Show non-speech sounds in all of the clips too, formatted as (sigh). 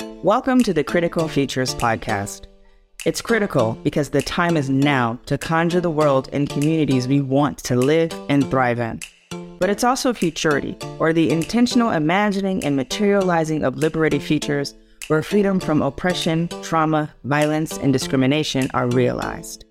Welcome to the Critical Futures Podcast. It's critical because the time is now to conjure the world and communities we want to live and thrive in. But it's also futurity, or the intentional imagining and materializing of liberated futures where freedom from oppression, trauma, violence, and discrimination are realized.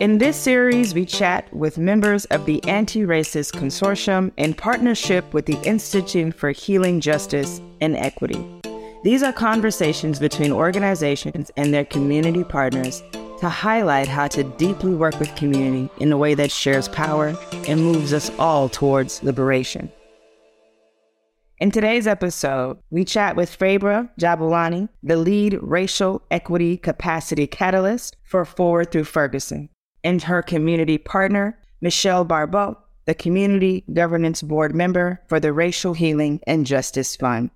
In this series, we chat with members of the Anti Racist Consortium in partnership with the Institute for Healing Justice and Equity. These are conversations between organizations and their community partners to highlight how to deeply work with community in a way that shares power and moves us all towards liberation. In today's episode, we chat with Faybra Jabulani, the lead racial equity capacity catalyst for Forward Through Ferguson, and her community partner, Michelle Barbeau, the community governance board member for the Racial Healing and Justice Fund.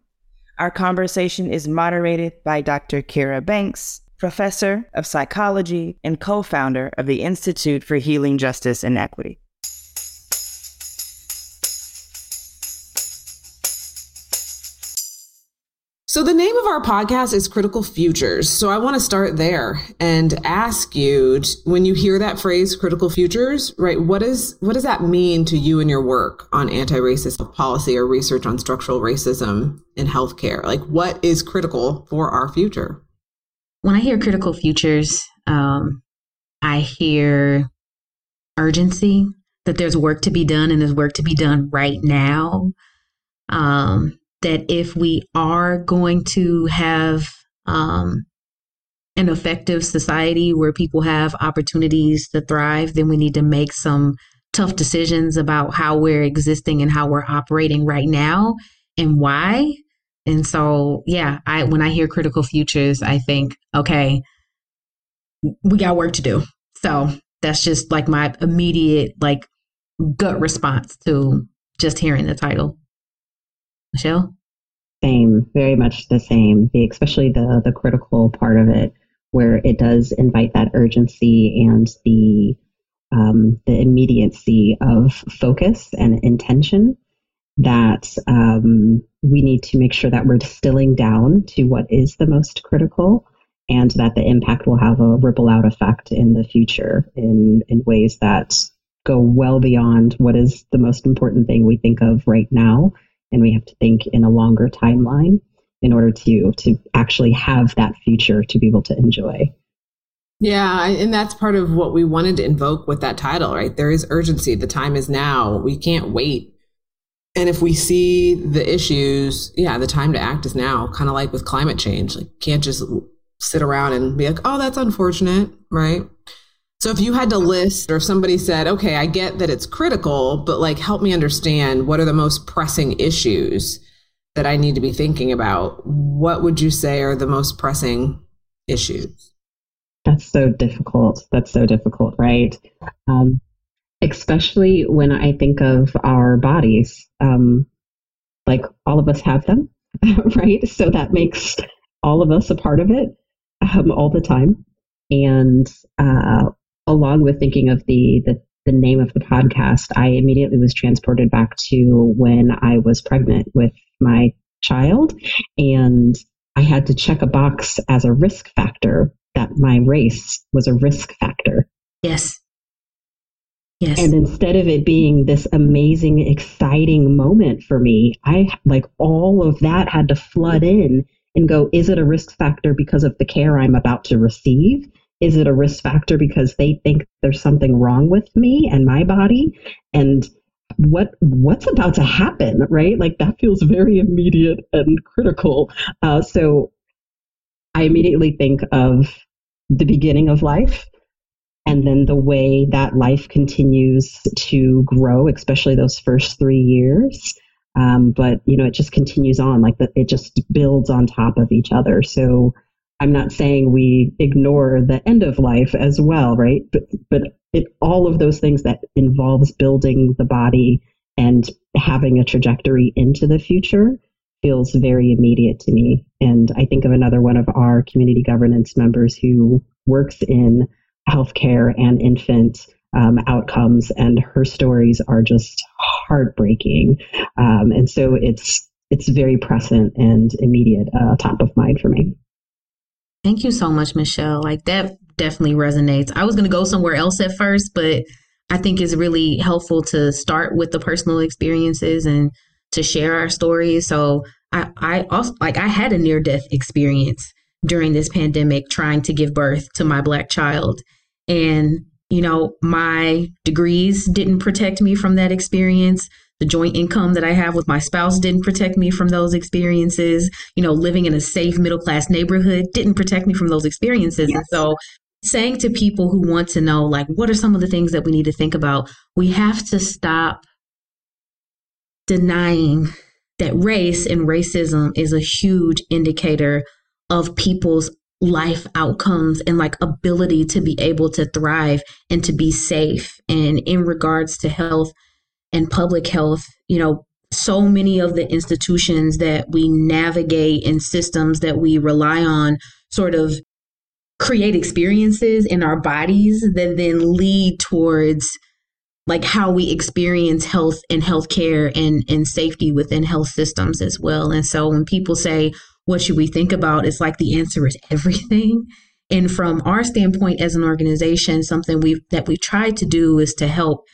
Our conversation is moderated by Dr. Kira Banks, professor of psychology and co founder of the Institute for Healing Justice and Equity. So, the name of our podcast is Critical Futures. So, I want to start there and ask you when you hear that phrase critical futures, right? What is what does that mean to you and your work on anti-racist policy or research on structural racism in healthcare? Like what is critical for our future? When I hear critical futures, um, I hear urgency that there's work to be done and there's work to be done right now. Um, that if we are going to have um, an effective society where people have opportunities to thrive, then we need to make some tough decisions about how we're existing and how we're operating right now and why. And so, yeah, I when I hear critical futures, I think, okay, we got work to do. So that's just like my immediate like gut response to just hearing the title. Michelle? Same, very much the same. The, especially the the critical part of it, where it does invite that urgency and the um, the immediacy of focus and intention that um, we need to make sure that we're distilling down to what is the most critical and that the impact will have a ripple out effect in the future in, in ways that go well beyond what is the most important thing we think of right now and we have to think in a longer timeline in order to to actually have that future to be able to enjoy. Yeah, and that's part of what we wanted to invoke with that title, right? There is urgency. The time is now. We can't wait. And if we see the issues, yeah, the time to act is now, kind of like with climate change. Like can't just sit around and be like, "Oh, that's unfortunate," right? So if you had to list, or if somebody said, okay, I get that it's critical, but like help me understand what are the most pressing issues that I need to be thinking about, what would you say are the most pressing issues? That's so difficult. That's so difficult, right? Um, especially when I think of our bodies. Um, like all of us have them, (laughs) right? So that makes all of us a part of it um, all the time. And uh, along with thinking of the, the the name of the podcast, I immediately was transported back to when I was pregnant with my child. And I had to check a box as a risk factor that my race was a risk factor. Yes. Yes. And instead of it being this amazing, exciting moment for me, I like all of that had to flood in and go, is it a risk factor because of the care I'm about to receive? Is it a risk factor because they think there's something wrong with me and my body? And what what's about to happen, right? Like that feels very immediate and critical. Uh, so I immediately think of the beginning of life and then the way that life continues to grow, especially those first three years. Um, but you know, it just continues on, like the, it just builds on top of each other. So I'm not saying we ignore the end of life as well, right? But but it, all of those things that involves building the body and having a trajectory into the future feels very immediate to me. And I think of another one of our community governance members who works in healthcare and infant um, outcomes, and her stories are just heartbreaking. Um, and so it's it's very present and immediate, uh, top of mind for me. Thank you so much, Michelle. Like that definitely resonates. I was going to go somewhere else at first, but I think it's really helpful to start with the personal experiences and to share our stories. So I, I also like I had a near death experience during this pandemic trying to give birth to my black child. And, you know, my degrees didn't protect me from that experience. The joint income that I have with my spouse didn't protect me from those experiences. You know, living in a safe middle class neighborhood didn't protect me from those experiences. Yes. And so saying to people who want to know, like, what are some of the things that we need to think about? We have to stop denying that race and racism is a huge indicator of people's life outcomes and like ability to be able to thrive and to be safe. And in regards to health and public health, you know, so many of the institutions that we navigate and systems that we rely on sort of create experiences in our bodies that then lead towards like how we experience health and healthcare and, and safety within health systems as well. And so when people say, what should we think about? It's like the answer is (laughs) everything. And from our standpoint as an organization, something we that we tried to do is to help,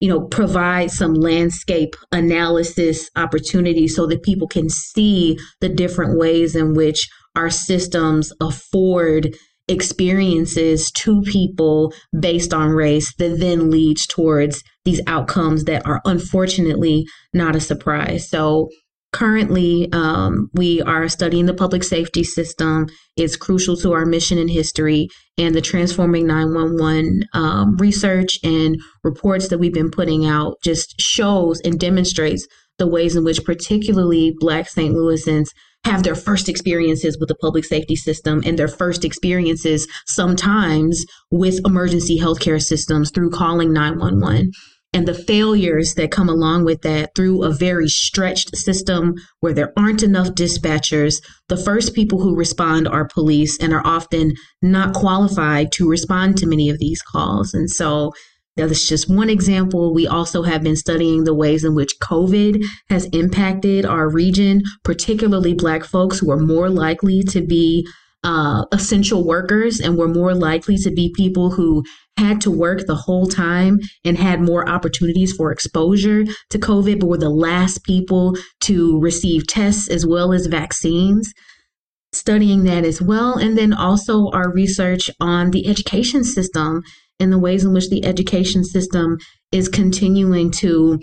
you know, provide some landscape analysis opportunities so that people can see the different ways in which our systems afford experiences to people based on race that then leads towards these outcomes that are unfortunately not a surprise. So currently um, we are studying the public safety system. It's crucial to our mission and history and the transforming 911 um, research and reports that we've been putting out just shows and demonstrates the ways in which particularly black st louisans have their first experiences with the public safety system and their first experiences sometimes with emergency healthcare systems through calling 911 and the failures that come along with that through a very stretched system where there aren't enough dispatchers. The first people who respond are police and are often not qualified to respond to many of these calls. And so that's just one example. We also have been studying the ways in which COVID has impacted our region, particularly Black folks who are more likely to be uh, essential workers and were more likely to be people who had to work the whole time and had more opportunities for exposure to COVID, but were the last people to receive tests as well as vaccines. Studying that as well. And then also our research on the education system and the ways in which the education system is continuing to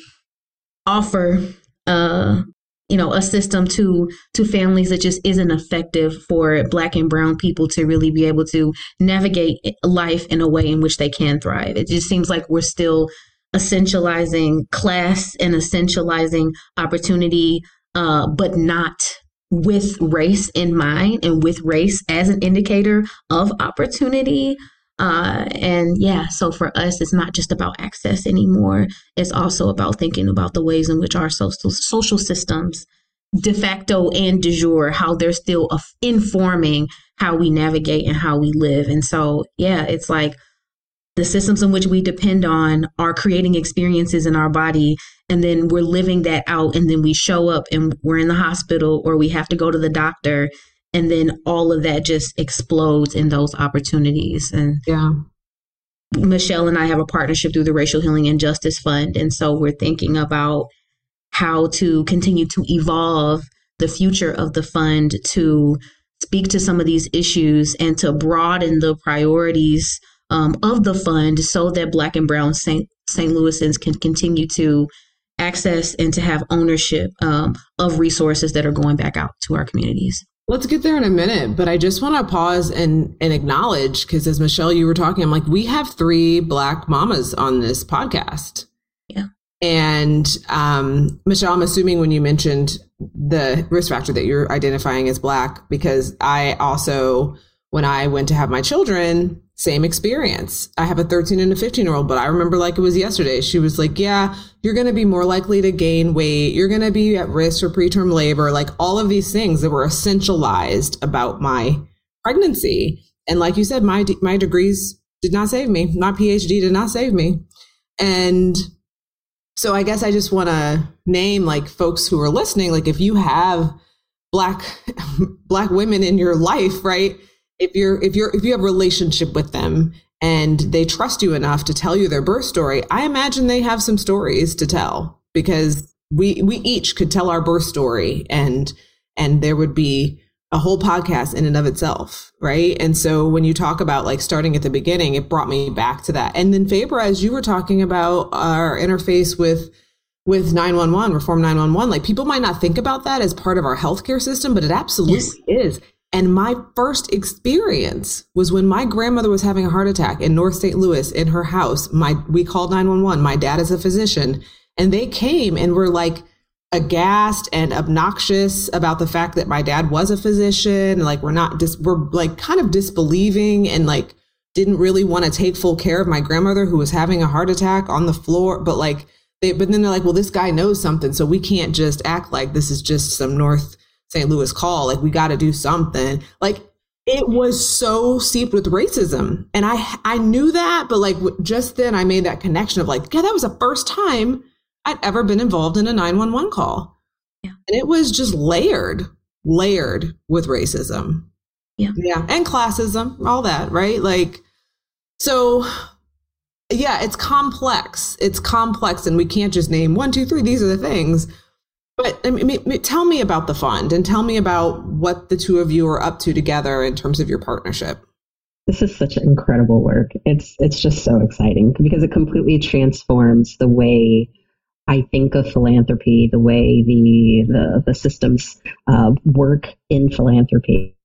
offer uh, you know a system to to families that just isn't effective for black and brown people to really be able to navigate life in a way in which they can thrive. It just seems like we're still essentializing class and essentializing opportunity uh, but not with race in mind and with race as an indicator of opportunity uh, and yeah, so for us, it's not just about access anymore. It's also about thinking about the ways in which our social, social systems, de facto and de jure, how they're still informing how we navigate and how we live. And so, yeah, it's like the systems in which we depend on are creating experiences in our body. And then we're living that out. And then we show up and we're in the hospital or we have to go to the doctor and then all of that just explodes in those opportunities. And yeah. Michelle and i have a partnership through the racial healing and justice fund. And so we're thinking about how to continue to evolve the future of the fund to speak to some of these issues and to broaden the priorities um, of the fund so that black and brown st st louisans can continue to access and to have ownership um, of resources that are going back out to our communities Let's get there in a minute, but I just want to pause and and acknowledge because as Michelle you were talking, I'm like, we have three black mamas on this podcast. Yeah. And um, Michelle, I'm assuming when you mentioned the risk factor that you're identifying as black, because I also, when I went to have my children, same experience. I have a 13 and a 15 year old, but I remember like it was yesterday. She was like, Yeah, you're going to be more likely to gain weight. You're going to be at risk for preterm labor, like all of these things that were essentialized about my pregnancy. And like you said, my, my degrees did not save me. My PhD did not save me. And So I guess I just want to name like folks who are listening. Like if you have black (laughs) black women in your life, right? If you're if you're if you have a relationship with them and they trust you enough to tell you their birth story, I imagine they have some stories to tell because we we each could tell our birth story and and there would be a whole podcast in and of itself, right? And so when you talk about like starting at the beginning, it brought me back to that. And then Faybra, as you were talking about our interface with with 911, Reform 911, like people might not think about that as part of our healthcare system, but it absolutely yes. is. And my first experience was when my grandmother was having a heart attack in North St. Louis in her house. My we called 911. My dad is a physician, and they came and were like aghast and obnoxious about the fact that my dad was a physician. Like we're not dis- we're like kind of disbelieving and like didn't really want to take full care of my grandmother who was having a heart attack on the floor. But like they, but then they're like, well, this guy knows something, so we can't just act like this is just some North St. Louis call. Like we got to do something. Like it was so seeped with racism, and I I knew that, but like just then I made that connection of like, yeah, that was the first time I'd ever been involved in a 911 call. Yeah. And it was just layered, layered with racism. Yeah. Yeah. And classism, all that, right? Like, so yeah, it's complex. It's complex, and we can't just name one, two, three, these are the things. But I mean, tell me about the fund and tell me about what the two of you are up to together in terms of your partnership. This is such incredible work. It's it's just so exciting because it completely transforms the way I think of philanthropy, the way the the, the systems uh, work in philanthropy.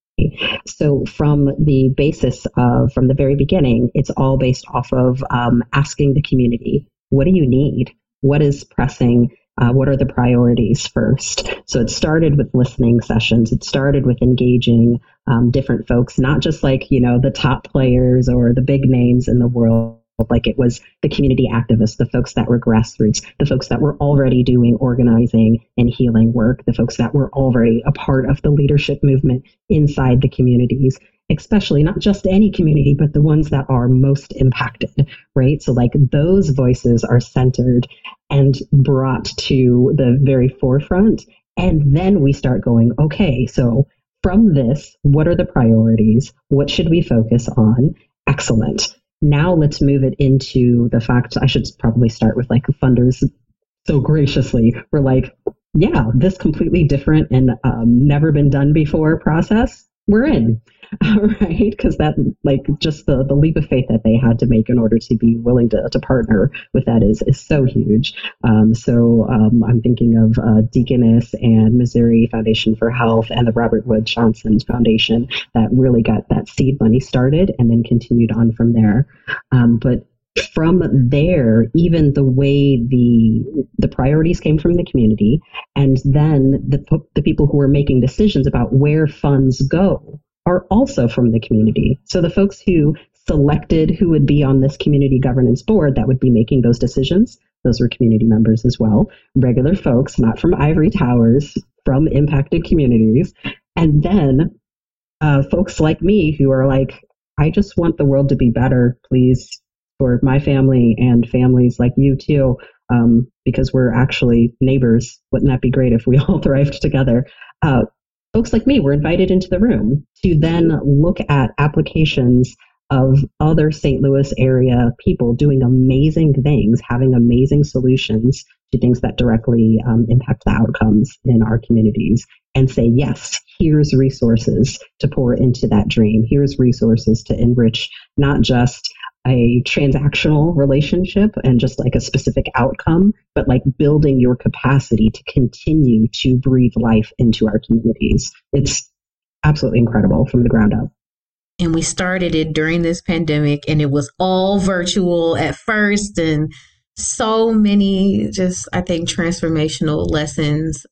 So, from the basis of from the very beginning, it's all based off of um, asking the community, "What do you need? What is pressing? Uh, what are the priorities first? So it started with listening sessions. It started with engaging um, different folks, not just like you know the top players or the big names in the world like it was the community activists, the folks that were grassroots, the folks that were already doing organizing and healing work, the folks that were already a part of the leadership movement inside the communities, especially not just any community, but the ones that are most impacted, right? So, like, those voices are centered and brought to the very forefront. And then we start going, okay, so from this, what are the priorities? What should we focus on? Excellent now let's move it into the fact I should probably start with like funders so graciously we're like, yeah, this completely different and um, never been done before process, we're in. (laughs) right? Because that, like, just the, the leap of faith that they had to make in order to be willing to, to partner with that is, is so huge. Um, so um, I'm thinking of uh, Deaconess and Missouri Foundation for Health and the Robert Wood Johnson Foundation that really got that seed money started and then continued on from there. Um, but from there, even the way the the priorities came from the community, and then the the people who were making decisions about where funds go are also from the community. So the folks who selected who would be on this community governance board that would be making those decisions, those were community members as well, regular folks, not from ivory towers, from impacted communities. And then uh, folks like me who are like, I just want the world to be better, please, for my family and families like you too, um, because we're actually neighbors. Wouldn't that be great if we (laughs) all thrived together? Uh, folks like me were invited into the room to then look at applications of other St. Louis area people doing amazing things, having amazing solutions to things that directly um, impact the outcomes in our communities, and say, yes, here's resources to pour into that dream. Here's resources to enrich not just a transactional relationship and just like a specific outcome, but like building your capacity to continue to breathe life into our communities. It's absolutely incredible from the ground up. And we started it during this pandemic, and it was all virtual at first, and so many just, I think, transformational lessons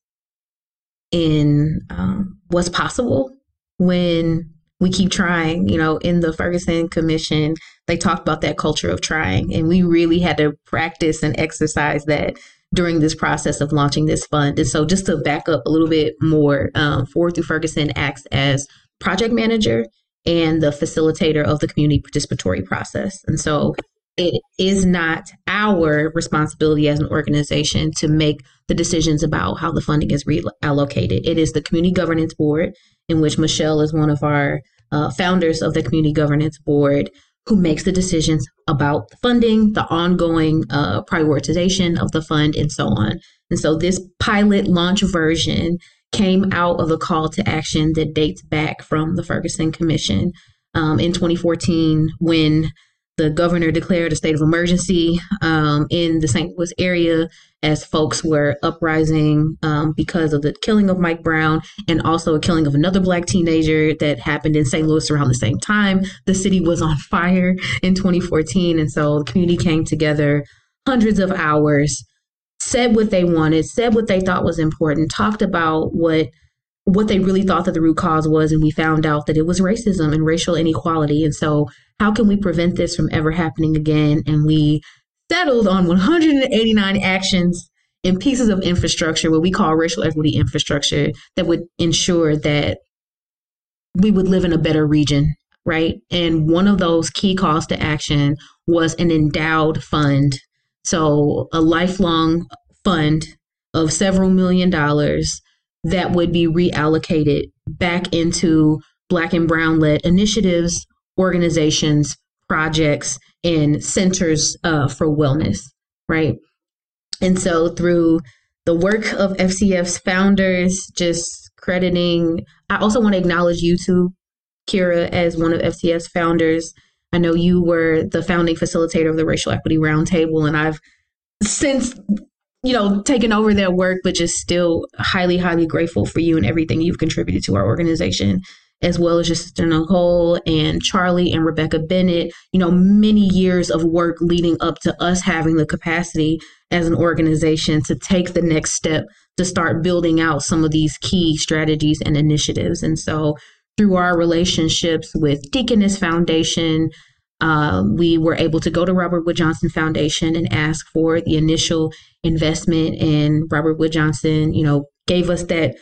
in um, what's possible when we keep trying. You know, in the Ferguson Commission, they talked about that culture of trying, and we really had to practice and exercise that during this process of launching this fund. And so, just to back up a little bit more, um, Forward Through Ferguson acts as project manager and the facilitator of the community participatory process. And so, it is not our responsibility as an organization to make the decisions about how the funding is reallocated. It is the Community Governance Board, in which Michelle is one of our uh, founders of the Community Governance Board, who makes the decisions about funding, the ongoing uh, prioritization of the fund, and so on. And so this pilot launch version came out of a call to action that dates back from the Ferguson Commission um, in 2014 when the governor declared a state of emergency um, in the St. Louis area as folks were uprising um, because of the killing of Mike Brown and also a killing of another black teenager that happened in St. Louis around the same time. The city was on fire in 2014. And so the community came together hundreds of hours, said what they wanted, said what they thought was important, talked about what what they really thought that the root cause was and we found out that it was racism and racial inequality and so how can we prevent this from ever happening again and we settled on 189 actions and pieces of infrastructure, what we call racial equity infrastructure, that would ensure that we would live in a better region, right? And one of those key calls to action was an endowed fund. So, a lifelong fund of several million dollars that would be reallocated back into Black and Brown led initiatives, organizations, projects, and centers uh, for wellness, right? And so through the work of FTF's founders, just crediting, I also want to acknowledge you too, Kira, as one of FTF's founders. I know you were the founding facilitator of the Racial Equity Roundtable, and I've since you know taken over that work, but just still highly, highly grateful for you and everything you've contributed to our organization as well as your sister Nicole and Charlie and Rebecca Bennett, you know, many years of work leading up to us having the capacity as an organization to take the next step to start building out some of these key strategies and initiatives. And so through our relationships with Deaconess Foundation, uh, we were able to go to Robert Wood Johnson Foundation and ask for the initial investment. And Robert Wood Johnson, you know, gave us that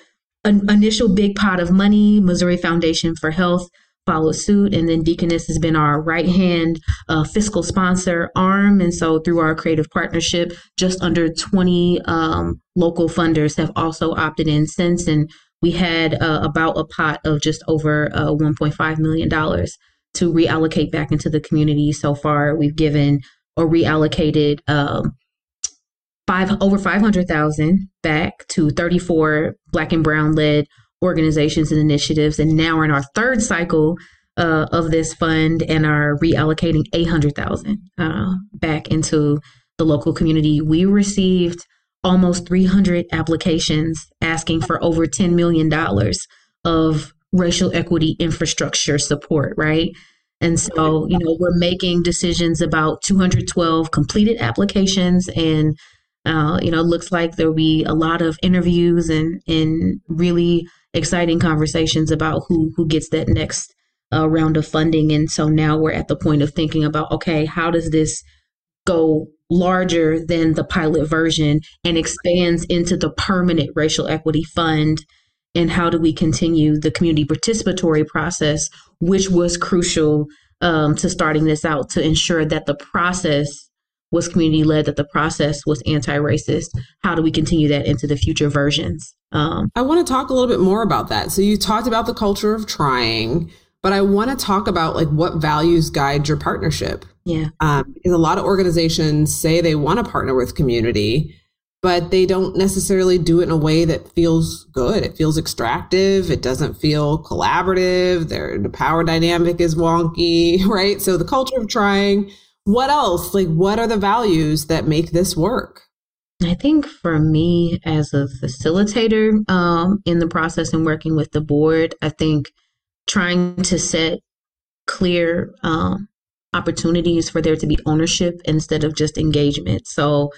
an initial big pot of money. Missouri Foundation for Health followed suit, and then Deaconess has been our right hand uh, fiscal sponsor arm. And so, through our creative partnership, just under 20 um, local funders have also opted in since. And we had uh, about a pot of just over uh, $1.5 million to reallocate back into the community. So far, we've given or reallocated um, five over 500,000 back to 34 black and brown led organizations and initiatives and now we're in our third cycle uh, of this fund and are reallocating 800,000 uh, back into the local community. We received almost 300 applications asking for over $10 million of racial equity infrastructure support, right? And so, you know, we're making decisions about 212 completed applications and uh, you know, looks like there'll be a lot of interviews and and really exciting conversations about who who gets that next uh, round of funding. And so now we're at the point of thinking about, okay, how does this go larger than the pilot version and expands into the permanent racial equity fund? And how do we continue the community participatory process, which was crucial um, to starting this out to ensure that the process was community led, that the process was anti racist. How do we continue that into the future versions? Um, I want to talk a little bit more about that. So you talked about the culture of trying, but I want to talk about like what values guide your partnership. Yeah. Um, because a lot of organizations say they want to partner with community, but they don't necessarily do it in a way that feels good. It feels extractive. It doesn't feel collaborative. Their the power dynamic is wonky, (laughs) right? So the culture of trying what else? Like, what are the values that make this work? I think for me as a facilitator um, in the process and working with the board, I think trying to set clear um, opportunities for there to be ownership instead of just engagement. So,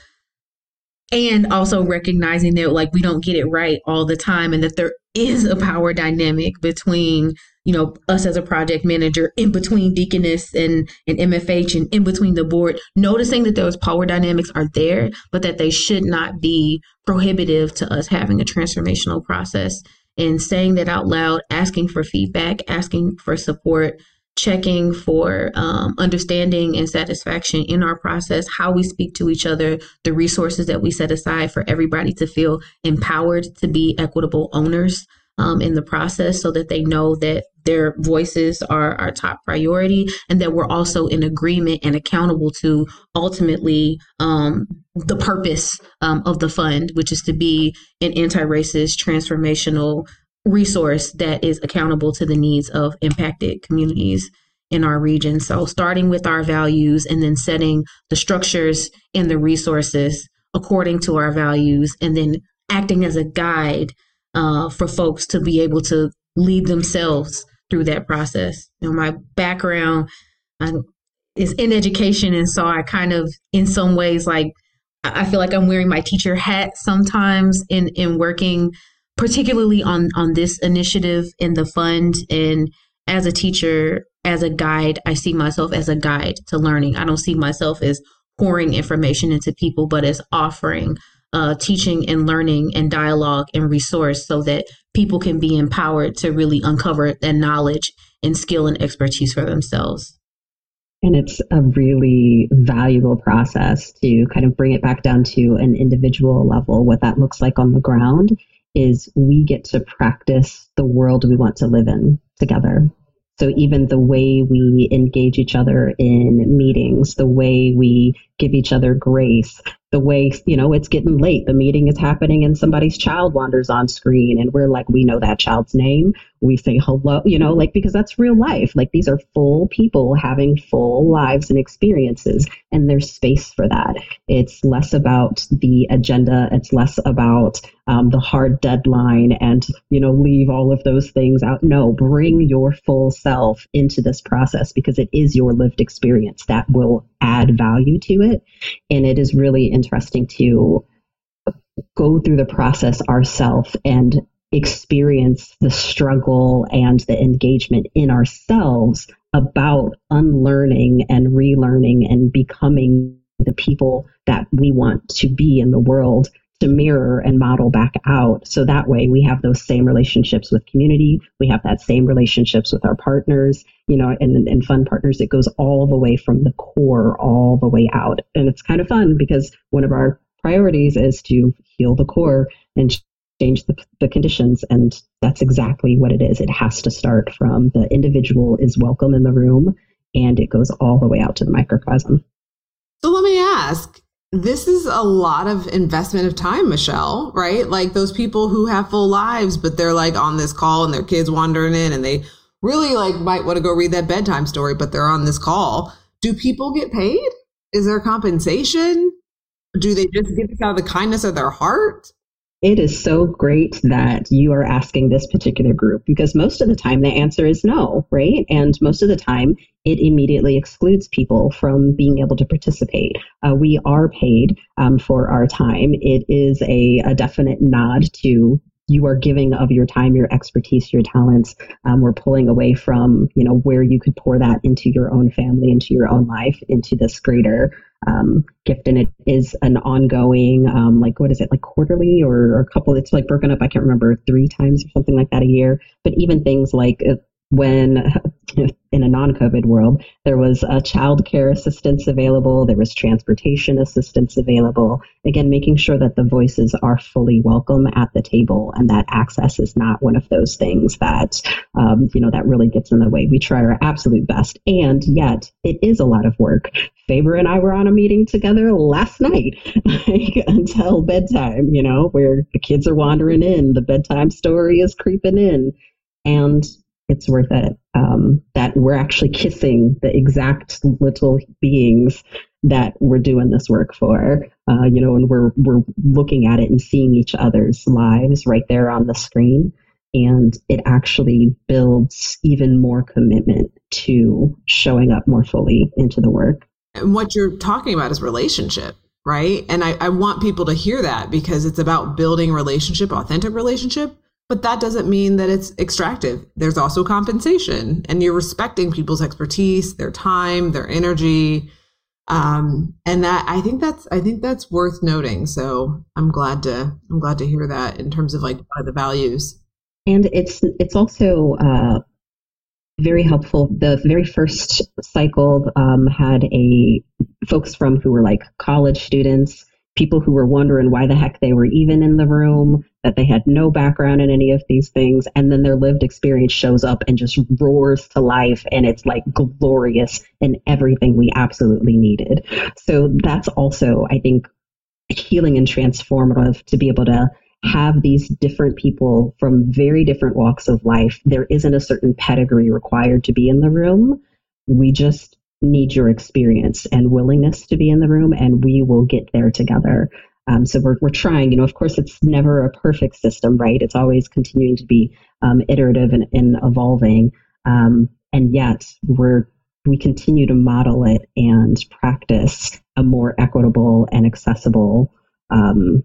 and also recognizing that like we don't get it right all the time and that there is a power dynamic between you know, us as a project manager in between Deaconess and, and MFH and in between the board, noticing that those power dynamics are there, but that they should not be prohibitive to us having a transformational process. And saying that out loud, asking for feedback, asking for support, checking for um, understanding and satisfaction in our process, how we speak to each other, the resources that we set aside for everybody to feel empowered to be equitable owners um, in the process so that they know that their voices are our top priority and that we're also in agreement and accountable to ultimately um, the purpose um, of the fund, which is to be an anti racist transformational resource that is accountable to the needs of impacted communities in our region. So, starting with our values and then setting the structures and the resources according to our values, and then acting as a guide uh, for folks to be able to lead themselves through that process. You know, my background um, is in education, and so I kind of, in some ways, like I feel like I'm wearing my teacher hat sometimes in in working particularly on on this initiative in the fund and as a teacher as a guide i see myself as a guide to learning i don't see myself as pouring information into people but as offering uh, teaching and learning and dialogue and resource so that people can be empowered to really uncover that knowledge and skill and expertise for themselves and it's a really valuable process to kind of bring it back down to an individual level, what that looks like on the ground is we get to practice the world we want to live in together. So even the way we engage each other in meetings, the way we give each other grace, the way, you know, it's getting late, the meeting is happening and somebody's child wanders on screen and we're like, we know that child's name we say hello, you know, like because that's real life. Like these are full people having full lives and experiences, and there's space for that. It's less about the agenda, it's less about um, the hard deadline and, you know, leave all of those things out. No, bring your full self into this process because it is your lived experience that will add value to it. And it is really interesting to go through the process ourselves and experience the struggle and the engagement in ourselves about unlearning and relearning and becoming the people that we want to be in the world to mirror and model back out. So that way we have those same relationships with community. We have that same relationships with our partners, you know, and, and fun partners. It goes all the way from the core all the way out. And it's kind of fun because one of our priorities is to heal the core and change the, the conditions. And that's exactly what it is. It has to start from the individual is welcome in the room and it goes all the way out to the microcosm. So let me ask this is a lot of investment of time, Michelle, right? Like those people who have full lives, but they're like on this call and their kids wandering in and they really like might want to go read that bedtime story, but they're on this call. Do people get paid? Is there compensation? Do they just give this out of the kindness of their heart? It is so great that you are asking this particular group because most of the time the answer is no, right? And most of the time it immediately excludes people from being able to participate. Uh, we are paid um, for our time. It is a, a definite nod to you are giving of your time, your expertise, your talents. Um, we're pulling away from, you know, where you could pour that into your own family, into your own life, into this greater um, gift. And it is an ongoing, um, like, what is it, like quarterly or, or, a couple, it's like broken up, I can't remember, three times or something like that a year. But even things like uh, when (laughs) in a non-COVID world, there was a child care assistance available, there was transportation assistance available. Again, making sure that the voices are fully welcome at the table and that access is not one of those things that um, you know that really gets in the way. We try our absolute best, and yet it is a lot of work. Faybra and I were on a meeting together last night (laughs) like, until bedtime. You know, where the kids are wandering in, the bedtime story is creeping in, and it's worth it. Um, that we're actually kissing the exact little beings that we're doing this work for. Uh, you know, and we're we're looking at it and seeing each other's lives right there on the screen, and it actually builds even more commitment to showing up more fully into the work. And what you're talking about is relationship right? And I, I want people to hear that because it's about building relationship, authentic relationship but that doesn't mean that it's extractive. There's also compensation, and you're respecting people's expertise, their time, their energy, um, and that I think that's I think that's worth noting. So I'm glad to I'm glad to hear that in terms of like the values. And it's it's also uh, very helpful. The very first cycle um, had a folks from who were like college students, people who were wondering why the heck they were even in the room, that they had no background in any of these things, and then their lived experience shows up and just roars to life, and it's like glorious and everything we absolutely needed. So that's also, I think, healing and transformative to be able to have these different people from very different walks of life. There isn't a certain pedigree required to be in the room. We just need your experience and willingness to be in the room, and we will get there together. Um, so we're, we're trying, you know, of course, it's never a perfect system, right? It's always continuing to be um, iterative and, and evolving. Um, and yet we're, we continue to model it and practice a more equitable and accessible um,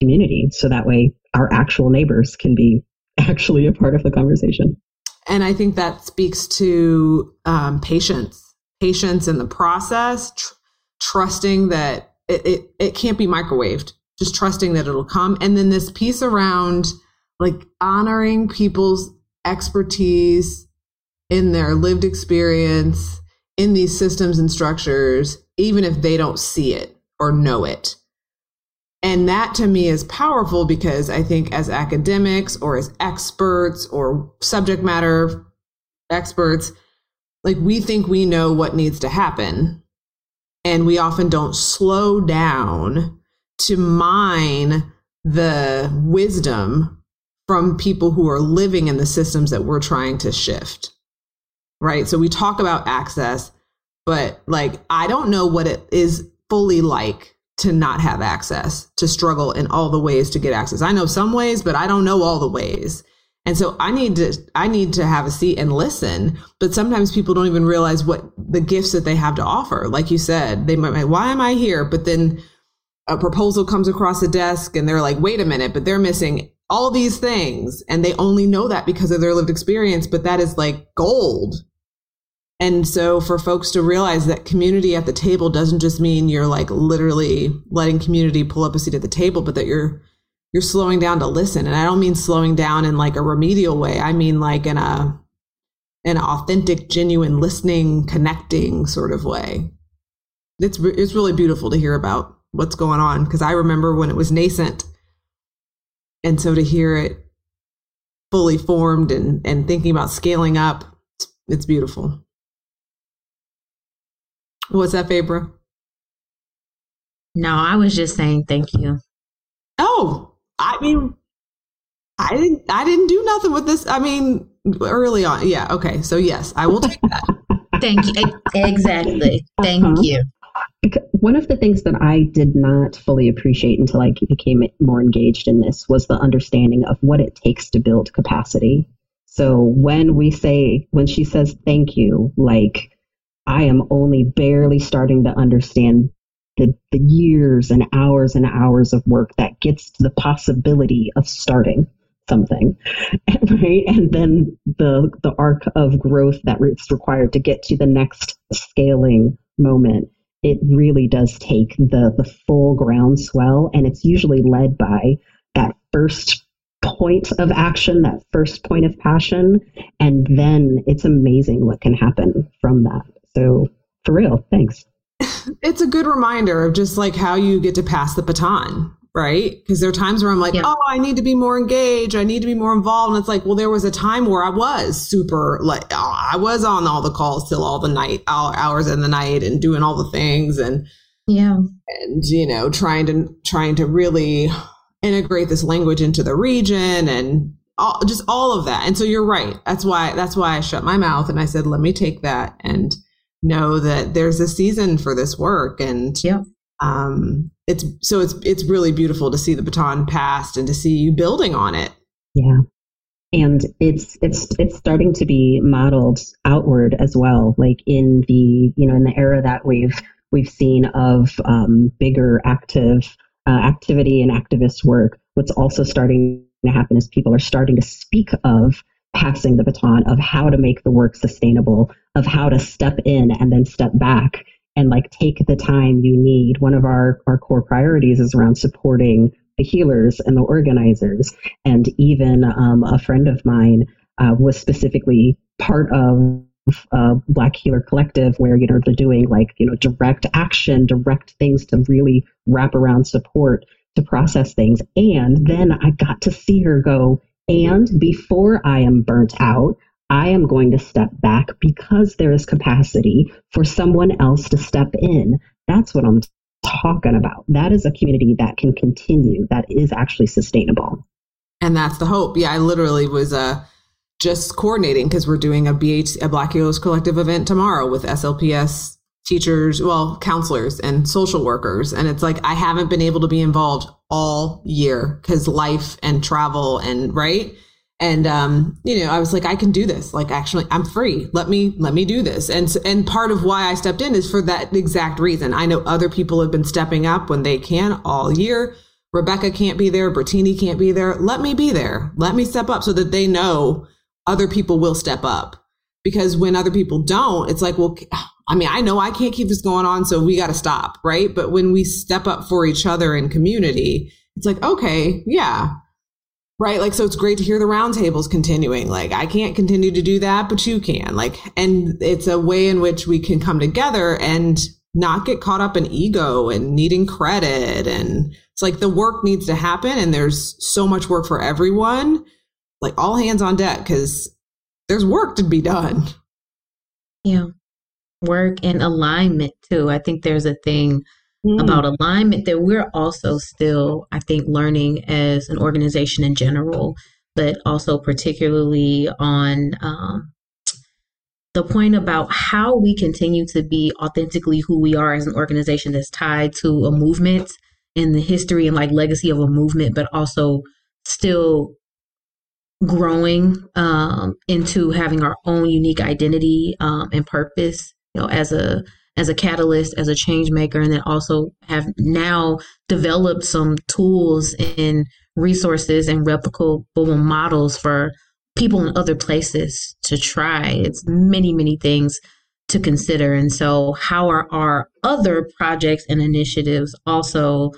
community. So that way our actual neighbors can be (laughs) actually a part of the conversation. And I think that speaks to um, patience, patience in the process, tr- trusting that it, it, it can't be microwaved, just trusting that it'll come. And then this piece around like honoring people's expertise in their lived experience in these systems and structures, even if they don't see it or know it. And that to me is powerful because I think as academics or as experts or subject matter experts, like we think we know what needs to happen. And we often don't slow down to mine the wisdom from people who are living in the systems that we're trying to shift. Right. So we talk about access, but like, I don't know what it is fully like to not have access, to struggle in all the ways to get access. I know some ways, but I don't know all the ways. And so I need to I need to have a seat and listen. But sometimes people don't even realize what the gifts that they have to offer. Like you said, they might why am I here? But then a proposal comes across the desk and they're like, wait a minute, but they're missing all these things. And they only know that because of their lived experience. But that is like gold and so for folks to realize that community at the table doesn't just mean you're like literally letting community pull up a seat at the table, but that you're you're slowing down to listen. And I don't mean slowing down in like a remedial way. I mean like in a an authentic, genuine listening, connecting sort of way. It's it's really beautiful to hear about what's going on because I remember when it was nascent. And so to hear it fully formed and and thinking about scaling up, it's, it's beautiful. What's that, Faybra? No, I was just saying thank you. Oh, I mean, I didn't. I didn't do nothing with this. I mean, early on, yeah. Okay, so yes, I will take that. (laughs) thank you. Exactly. Thank uh-huh. you. One of the things that I did not fully appreciate until I became more engaged in this was the understanding of what it takes to build capacity. So when we say, when she says thank you, like I am only barely starting to understand the, the years and hours and hours of work that gets to the possibility of starting something (laughs) right? And then the the arc of growth that it's required to get to the next scaling moment it really does take the the full groundswell. And it's usually led by that first point of action that first point of passion. And then it's amazing what can happen from that. So for real, thanks. It's a good reminder of just like how you get to pass the baton, right? Because there are times where I'm like, yeah. oh, I need to be more engaged. I need to be more involved. And it's like, well, there was a time where I was super like, oh, I was on all the calls till all the night, all hours in the night and doing all the things. And yeah. And, you know, trying to, trying to really integrate this language into the region and all, just all of that. And so you're right. That's why, that's why I shut my mouth and I said, let me take that and, know that there's a season for this work and yeah. um it's so it's it's really beautiful to see the baton passed and to see you building on it yeah and it's it's it's starting to be modeled outward as well like in the you know in the era that we've we've seen of um, bigger active uh, activity and activist work what's also starting to happen is people are starting to speak of passing the baton of how to make the work sustainable, of how to step in and then step back and like take the time you need. One of our, our core priorities is around supporting the healers and the organizers. And even um, a friend of mine uh, was specifically part of uh, Black Healer Collective, where you know they're doing like you know direct action, direct things to really wrap around support to process things. And then I got to see her go. And before I am burnt out, I am going to step back because there is capacity for someone else to step in. That's what I'm talking about. That is a community that can continue, that is actually sustainable. And that's the hope. Yeah, I literally was uh, just coordinating because we're doing a BH, a Black Healers Collective event tomorrow with SLPS teachers, well, counselors and social workers. And it's like, I haven't been able to be involved all year because life and travel and right. And, um, you know, I was like, I can do this. Like, actually, I'm free. Let me, let me do this. And, and part of why I stepped in is for that exact reason. I know other people have been stepping up when they can all year Rebecca can't be there, Bertini can't be there. Let me be there. Let me step up so that they know other people will step up. Because when other people don't, it's like, well, I mean, I know I can't keep this going on, so we got to stop, right? But when we step up for each other in community, it's like, okay, yeah, right? Like, so it's great to hear the roundtables continuing. Like, I can't continue to do that, but you can. Like, and it's a way in which we can come together and not get caught up in ego and needing credit. And it's like the work needs to happen and there's so much work for everyone. Like all hands on deck because there's work to be done. Yeah. Work and alignment too. I think there's a thing mm. about alignment that we're also still, I think, learning as an organization in general, but also particularly on um, the point about how we continue to be authentically who we are as an organization that's tied to a movement and the history and like legacy of a movement, but also still growing um, into having our own unique identity um, and purpose, you know, as a as a catalyst, as a change maker, and then also have now developed some tools and resources and replicable models for people in other places to try. It's many, many things to consider. And so, how are our other projects and initiatives also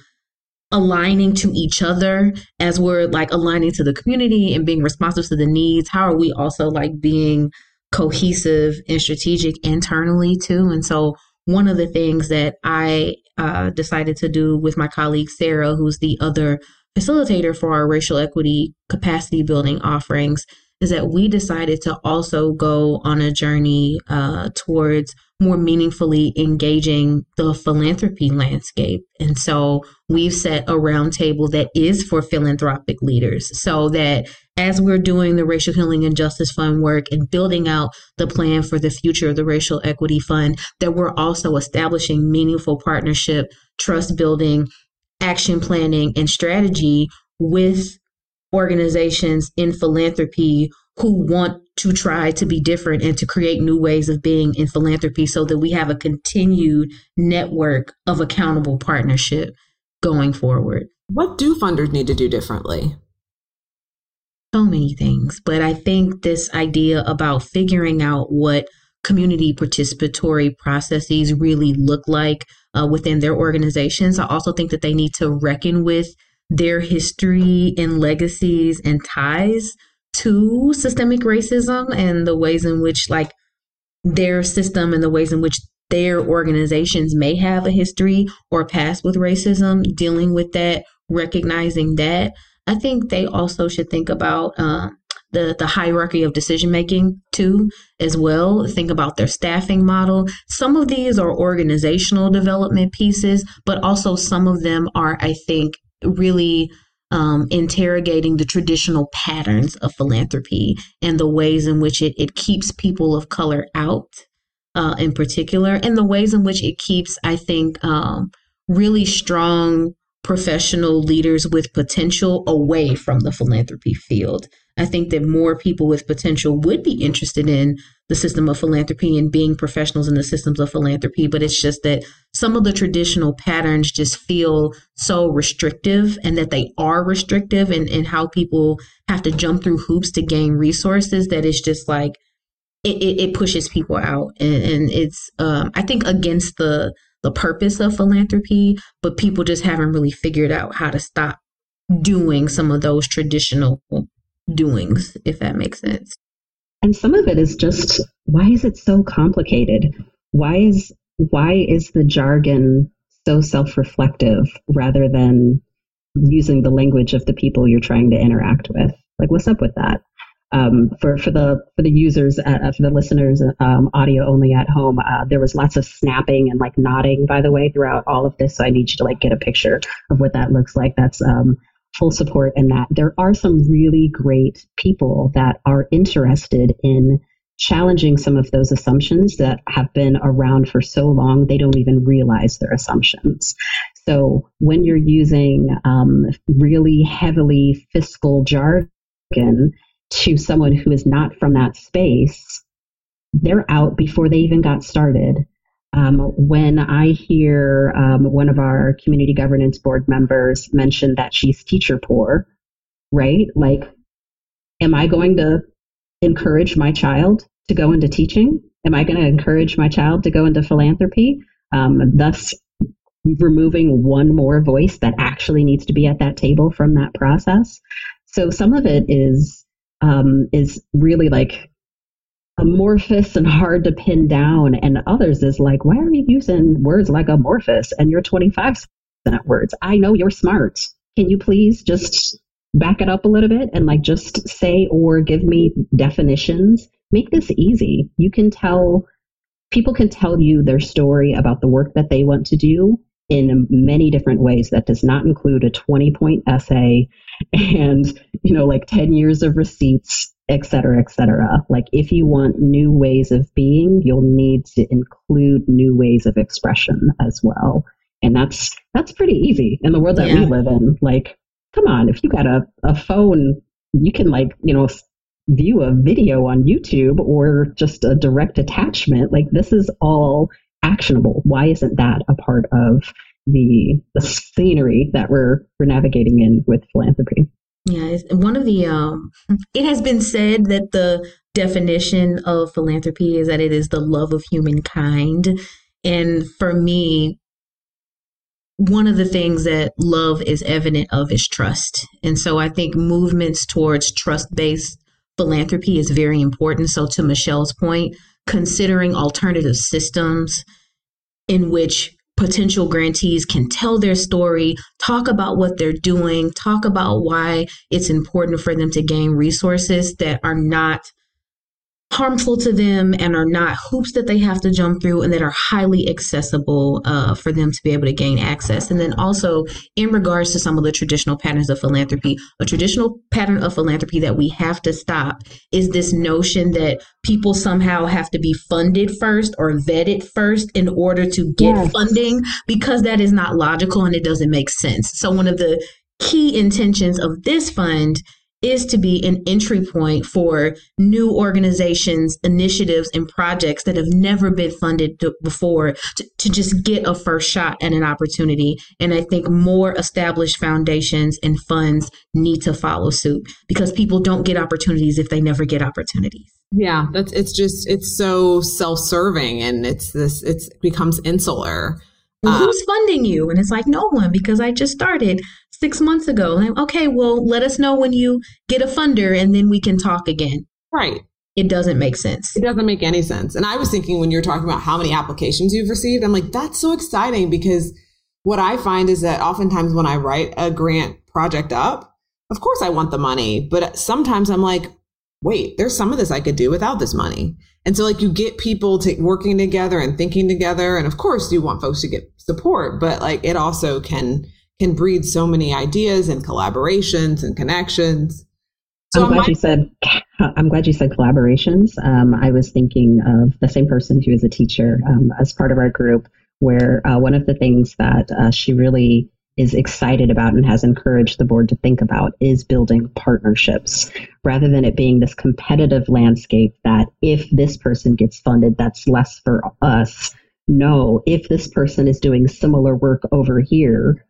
aligning to each other as we're like aligning to the community and being responsive to the needs? How are we also like being cohesive and strategic internally too? And so, one of the things that I uh, decided to do with my colleague Sarah, who's the other facilitator for our racial equity capacity building offerings, is that we decided to also go on a journey uh, towards more meaningfully engaging the philanthropy landscape. And so we've set a roundtable that is for philanthropic leaders so that as we're doing the Racial Healing and Justice Fund work and building out the plan for the future of the Racial Equity Fund, that we're also establishing meaningful partnership, trust building, action planning, and strategy with organizations in philanthropy who want to try to be different and to create new ways of being in philanthropy so that we have a continued network of accountable partnership going forward. What do funders need to do differently? So many things, but I think this idea about figuring out what community participatory processes really look like uh, within their organizations. I also think that they need to reckon with their history and legacies and ties to systemic racism and the ways in which like their system and the ways in which their organizations may have a history or past with racism dealing with that recognizing that i think they also should think about uh, the the hierarchy of decision making too as well. Think about their staffing model. Some of these are organizational development pieces but also some of them are i think really um, interrogating the traditional patterns of philanthropy and the ways in which it, it keeps people of color out uh, in particular, and the ways in which it keeps, I think, um, really strong professional leaders with potential away from the philanthropy field. I think that more people with potential would be interested in the system of philanthropy and being professionals in the systems of philanthropy. But it's just that some of the traditional patterns just feel so restrictive and that they are restrictive and, and how people have to jump through hoops to gain resources that it's just like it, it, it pushes people out and, and it's um, I think against the the purpose of philanthropy, but people just haven't really figured out how to stop doing some of those traditional doings, if that makes sense. and some of it is just why is it so complicated? Why is why is the jargon so self-reflective rather than using the language of the people you're trying to interact with? Like, what's up with that? Um, for for the for the users uh, uh, for the listeners um, audio only at home uh, there was lots of snapping and like nodding by the way throughout all of this so i need you to like get a picture of what that looks like that's um, full support in that there are some really great people that are interested in challenging some of those assumptions that have been around for so long they don't even realize their assumptions so when you're using um, really heavily fiscal jargon to someone who is not from that space, they're out before they even got started. Um, when I hear um, one of our community governance board members mention that she's teacher poor, right? Like, am I going to encourage my child to go into teaching? Am I going to encourage my child to go into philanthropy? Um, thus, removing one more voice that actually needs to be at that table from that process. So, some of it is um, is really like amorphous and hard to pin down, and others is like, why are you using words like amorphous and you're 25 cent words? I know you're smart. Can you please just back it up a little bit and like just say or give me definitions? Make this easy. You can tell people can tell you their story about the work that they want to do in many different ways. That does not include a 20 point essay and, you know, like 10 years of receipts, et cetera, et cetera. Like if you want new ways of being, you'll need to include new ways of expression as well. And that's, that's pretty easy in the world that yeah. we live in. Like, come on, if you got a, a phone, you can like, you know, view a video on YouTube or just a direct attachment. Like this is all actionable. Why isn't that a part of the the scenery that we're we're navigating in with philanthropy? Yeah, one of the um, it has been said that the definition of philanthropy is that it is the love of humankind, and for me, one of the things that love is evident of is trust, and so I think movements towards trust based philanthropy is very important. So, to Michelle's point, considering alternative systems in which potential grantees can tell their story, talk about what they're doing, talk about why it's important for them to gain resources that are not harmful to them and are not hoops that they have to jump through and that are highly accessible uh, for them to be able to gain access. And then also, in regards to some of the traditional patterns of philanthropy, a traditional pattern of philanthropy that we have to stop is this notion that people somehow have to be funded first or vetted first in order to get yes. funding because that is not logical and it doesn't make sense. So, one of the key intentions of this fund is to be an entry point for new organizations, initiatives, and projects that have never been funded before to, to, just get a first shot at an opportunity. And I think more established foundations and funds need to follow suit because people don't get opportunities if they never get opportunities. Yeah, that's it's just it's so self-serving and it's this it's becomes insular. Well, uh, who's funding you? And it's like no one because I just started six months ago. Like, okay, well, let us know when you get a funder and then we can talk again. Right. It doesn't make sense. It doesn't make any sense. And I was thinking when you're talking about how many applications you've received, I'm like, that's so exciting because what I find is that oftentimes when I write a grant project up, of course I want the money, but sometimes I'm like, wait, there's some of this I could do without this money. And so like you get people to working together and thinking together. And of course you want folks to get support, but like it also can can breed so many ideas and collaborations and connections. So I'm glad my- you said (laughs) I'm glad you said collaborations. Um, I was thinking of the same person who is a teacher um, as part of our group, where uh, one of the things that uh, she really is excited about and has encouraged the board to think about is building partnerships rather than it being this competitive landscape that if this person gets funded, that's less for us. No, if this person is doing similar work over here,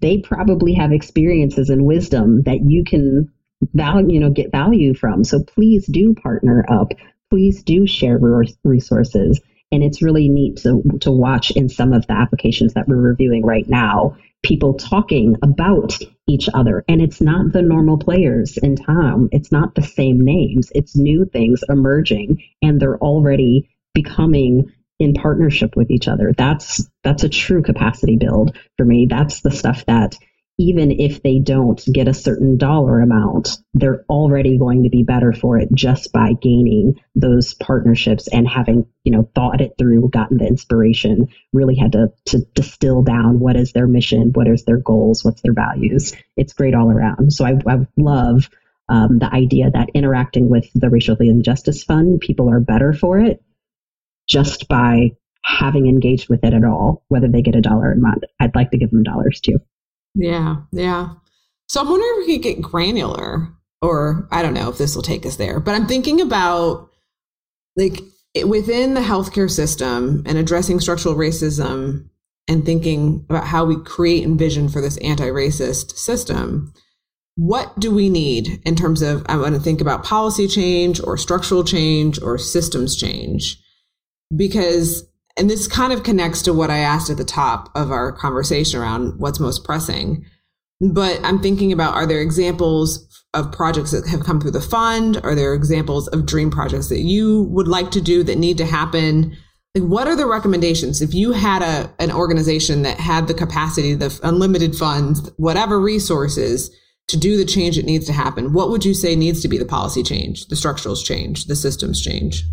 they probably have experiences and wisdom that you can value, you know, get value from. So please do partner up. Please do share resources. And it's really neat to, to watch in some of the applications that we're reviewing right now people talking about each other. And it's not the normal players in town. It's not the same names. It's new things emerging and they're already becoming in partnership with each other. That's that's a true capacity build for me. That's the stuff that even if they don't get a certain dollar amount, they're already going to be better for it just by gaining those partnerships and having, you know, thought it through, gotten the inspiration, really had to, to distill down what is their mission, what is their goals, what's their values. It's great all around. So I, I love um, the idea that interacting with the Racial Healing Justice Fund, people are better for it just by having engaged with it at all, whether they get a dollar or not. I'd like to give them dollars too. Yeah, yeah. So I'm wondering if we could get granular, or I don't know if this will take us there, but I'm thinking about like within the healthcare system and addressing structural racism and thinking about how we create and vision for this anti-racist system what do we need in terms of i want to think about policy change or structural change or systems change because and this kind of connects to what I asked at the top of our conversation around what's most pressing. But I'm thinking about are there examples of projects that have come through the fund? Are there examples of dream projects that you would like to do that need to happen? Like, what are the recommendations? If you had a an organization that had the capacity, the unlimited funds, whatever resources to do the change that needs to happen, what would you say needs to be the policy change, the structurals change, the systems change?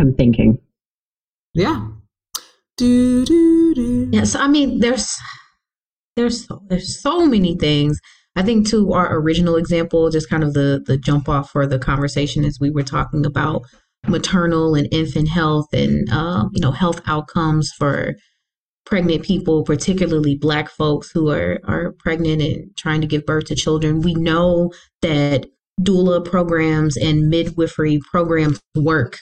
I'm thinking. Yeah. Do, do, do. Yeah. So I mean, there's there's so, there's so many things. I think to our original example, just kind of the the jump off for the conversation as we were talking about maternal and infant health and um, you know health outcomes for pregnant people, particularly Black folks who are are pregnant and trying to give birth to children. We know that doula programs and midwifery programs work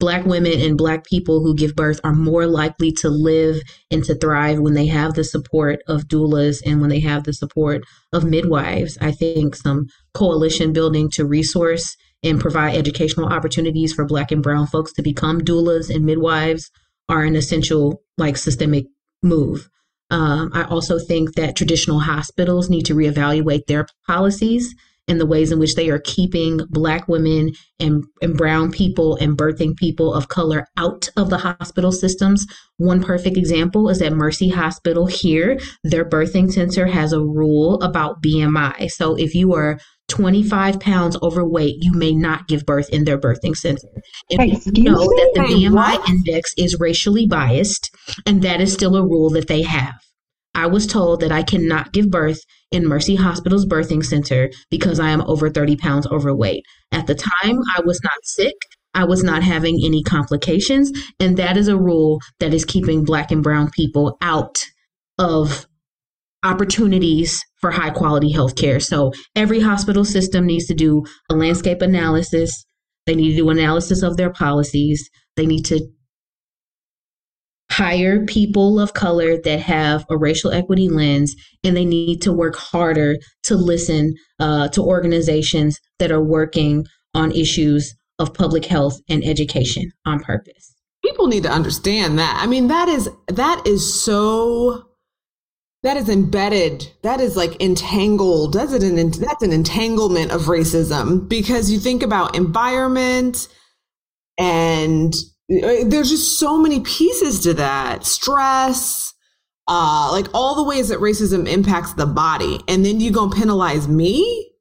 Black women and Black people who give birth are more likely to live and to thrive when they have the support of doulas and when they have the support of midwives. I think some coalition building to resource and provide educational opportunities for Black and Brown folks to become doulas and midwives are an essential, like, systemic move. Um, I also think that traditional hospitals need to reevaluate their policies and the ways in which they are keeping Black women and, and brown people and birthing people of color out of the hospital systems. One perfect example is at Mercy Hospital here. Their birthing center has a rule about BMI. So if you are 25 pounds overweight, you may not give birth in their birthing center. And you know that the BMI what? index is racially biased, and that is still a rule that they have. I was told that I cannot give birth in Mercy Hospital's birthing center because I am over 30 pounds overweight. At the time, I was not sick. I was not having any complications. And that is a rule that is keeping Black and Brown people out of opportunities for high quality health care. So every hospital system needs to do a landscape analysis. They need to do analysis of their policies. They need to hire people of color that have a racial equity lens and they need to work harder to listen uh, to organizations that are working on issues of public health and education on purpose. People need to understand that. I mean that is that is so that is embedded that is like entangled that's an that's an entanglement of racism because you think about environment and there's just so many pieces to that stress uh like all the ways that racism impacts the body and then you gonna penalize me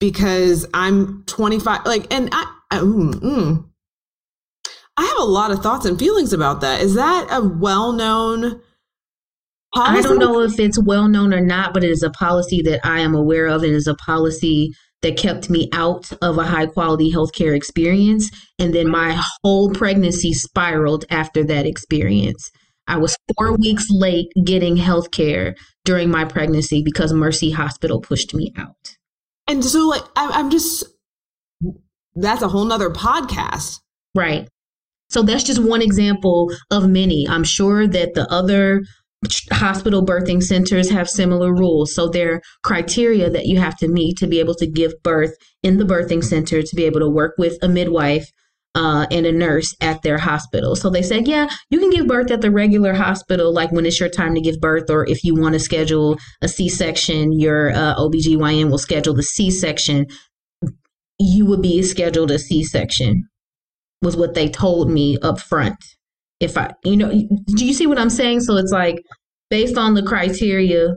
because i'm 25 like and i I, mm, mm. I have a lot of thoughts and feelings about that is that a well-known policy? i don't know if it's well known or not but it is a policy that i am aware of it is a policy that kept me out of a high quality healthcare experience. And then my whole pregnancy spiraled after that experience. I was four weeks late getting healthcare during my pregnancy because Mercy Hospital pushed me out. And so, like, I'm just, that's a whole nother podcast. Right. So that's just one example of many. I'm sure that the other hospital birthing centers have similar rules. So there are criteria that you have to meet to be able to give birth in the birthing center, to be able to work with a midwife uh, and a nurse at their hospital. So they said, yeah, you can give birth at the regular hospital, like when it's your time to give birth, or if you want to schedule a C section, your uh, OBGYN will schedule the C section. You would be scheduled a C section, was what they told me up front. If I, you know, do you see what I'm saying? So it's like based on the criteria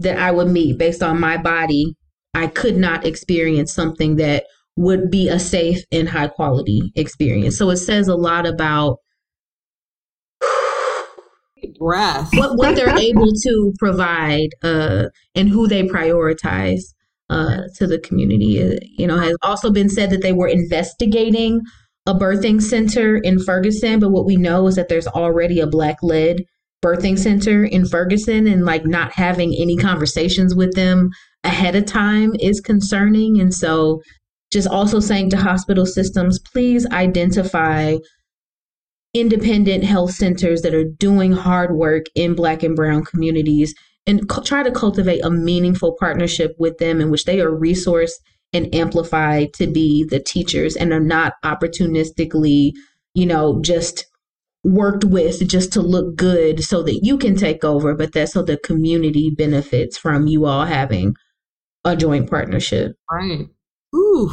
that I would meet, based on my body, I could not experience something that would be a safe and high quality experience. So it says a lot about breath what, what they're (laughs) able to provide uh, and who they prioritize uh, to the community. Uh, you know, has also been said that they were investigating a birthing center in Ferguson, but what we know is that there's already a black led birthing center in Ferguson and like not having any conversations with them ahead of time is concerning. And so just also saying to hospital systems, please identify independent health centers that are doing hard work in Black and Brown communities and co- try to cultivate a meaningful partnership with them in which they are resourced and amplified to be the teachers and are not opportunistically, you know, just worked with just to look good so that you can take over, but that so the community benefits from you all having a joint partnership. Right. Ooh.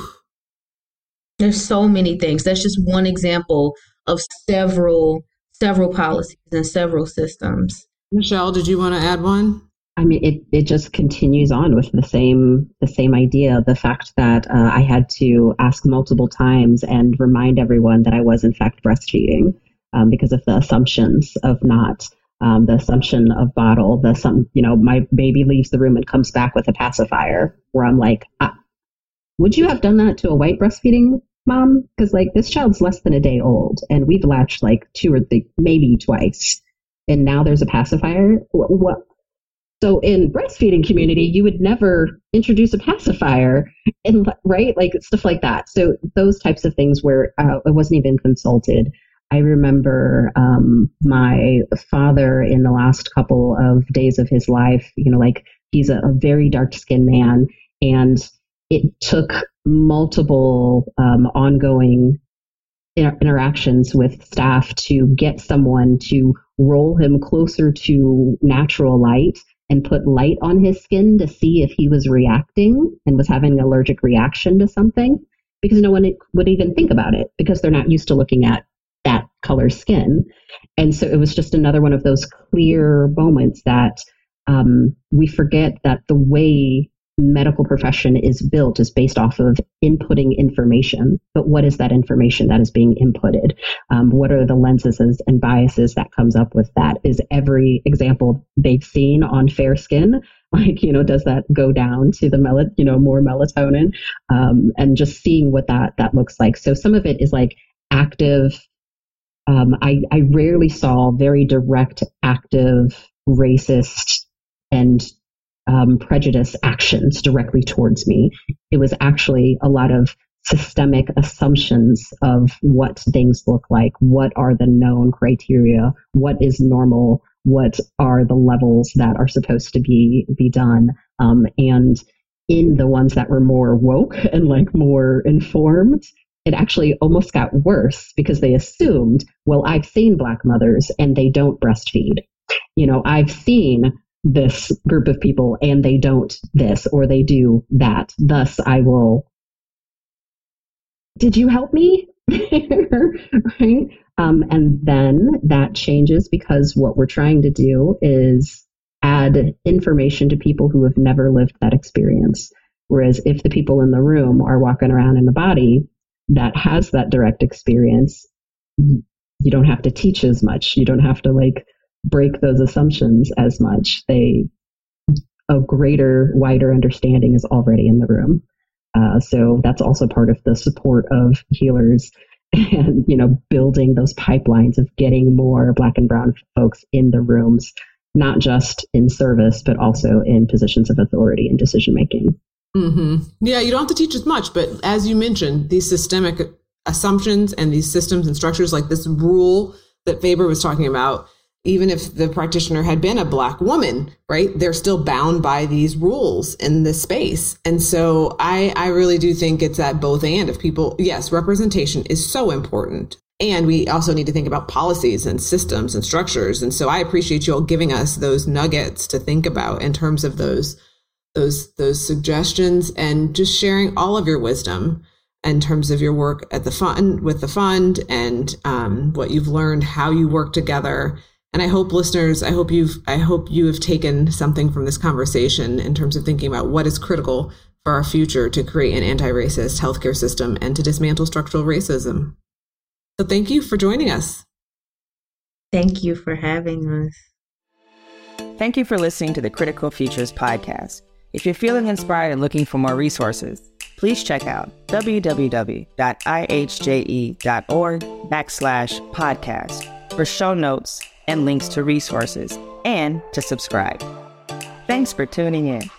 There's so many things. That's just one example of several several policies and several systems. Michelle, did you want to add one? I mean, it, it just continues on with the same the same idea. The fact that uh, I had to ask multiple times and remind everyone that I was in fact breastfeeding um, because of the assumptions of not um, the assumption of bottle. The some you know my baby leaves the room and comes back with a pacifier. Where I'm like, ah, would you have done that to a white breastfeeding mom? Because like this child's less than a day old, and we've latched like two or three, maybe twice, and now there's a pacifier. What? what? So in breastfeeding community, you would never introduce a pacifier, and right, like stuff like that. So those types of things where uh, I wasn't even consulted. I remember um, my father in the last couple of days of his life. You know, like he's a, a very dark skinned man, and it took multiple um, ongoing inter- interactions with staff to get someone to roll him closer to natural light and put light on his skin to see if he was reacting and was having an allergic reaction to something because no one would even think about it because they're not used to looking at that color skin. And so it was just another one of those clear moments that um, we forget that the way medical profession is built is based off of inputting information. But what is that information that is being inputted? Um, what are the lenses and biases that comes up with that? Is every example they've seen on fair skin? (laughs) Like, you know, does that go down to the mel, you know, more melatonin? Um, and just seeing what that, that looks like. So some of it is like active. Um, I, I rarely saw very direct, active, racist and um, prejudice actions directly towards me. It was actually a lot of systemic assumptions of what things look like, what are the known criteria, what is normal, what are the levels that are supposed to be be done, um, and in the ones that were more woke (laughs) and like more informed, it actually almost got worse because they assumed, well, I've seen black mothers and they don't breastfeed. You know, I've seen this group of people and they don't this or they do that. Thus, I will. Did you help me? (laughs) right? Um, and then that changes because what we're trying to do is add information to people who have never lived that experience. Whereas if the people in the room are walking around in a body that has that direct experience, you don't have to teach as much. You don't have to like break those assumptions as much. They a greater, wider understanding is already in the room. Uh, so that's also part of the support of healers (laughs) and you know building those pipelines of getting more black and brown folks in the rooms not just in service but also in positions of authority and decision making mm-hmm. yeah you don't have to teach as much but as you mentioned these systemic assumptions and these systems and structures like this rule that Faybra was talking about even if the practitioner had been a black woman, right? They're still bound by these rules in this space. And so I, I really do think it's that both and of people, yes, representation is so important. And we also need to think about policies and systems and structures. And so I appreciate you all giving us those nuggets to think about in terms of those those those suggestions and just sharing all of your wisdom in terms of your work at the fund with the fund and um, what you've learned, how you work together. And I hope listeners, I hope you've I hope you have taken something from this conversation in terms of thinking about what is critical for our future to create an anti-racist healthcare system and to dismantle structural racism. So thank you for joining us. Thank you for having us. Thank you for listening to the Critical Futures podcast. If you're feeling inspired and looking for more resources, please check out www.ihje.org backslash podcast for show notes and links to resources and to subscribe. Thanks for tuning in.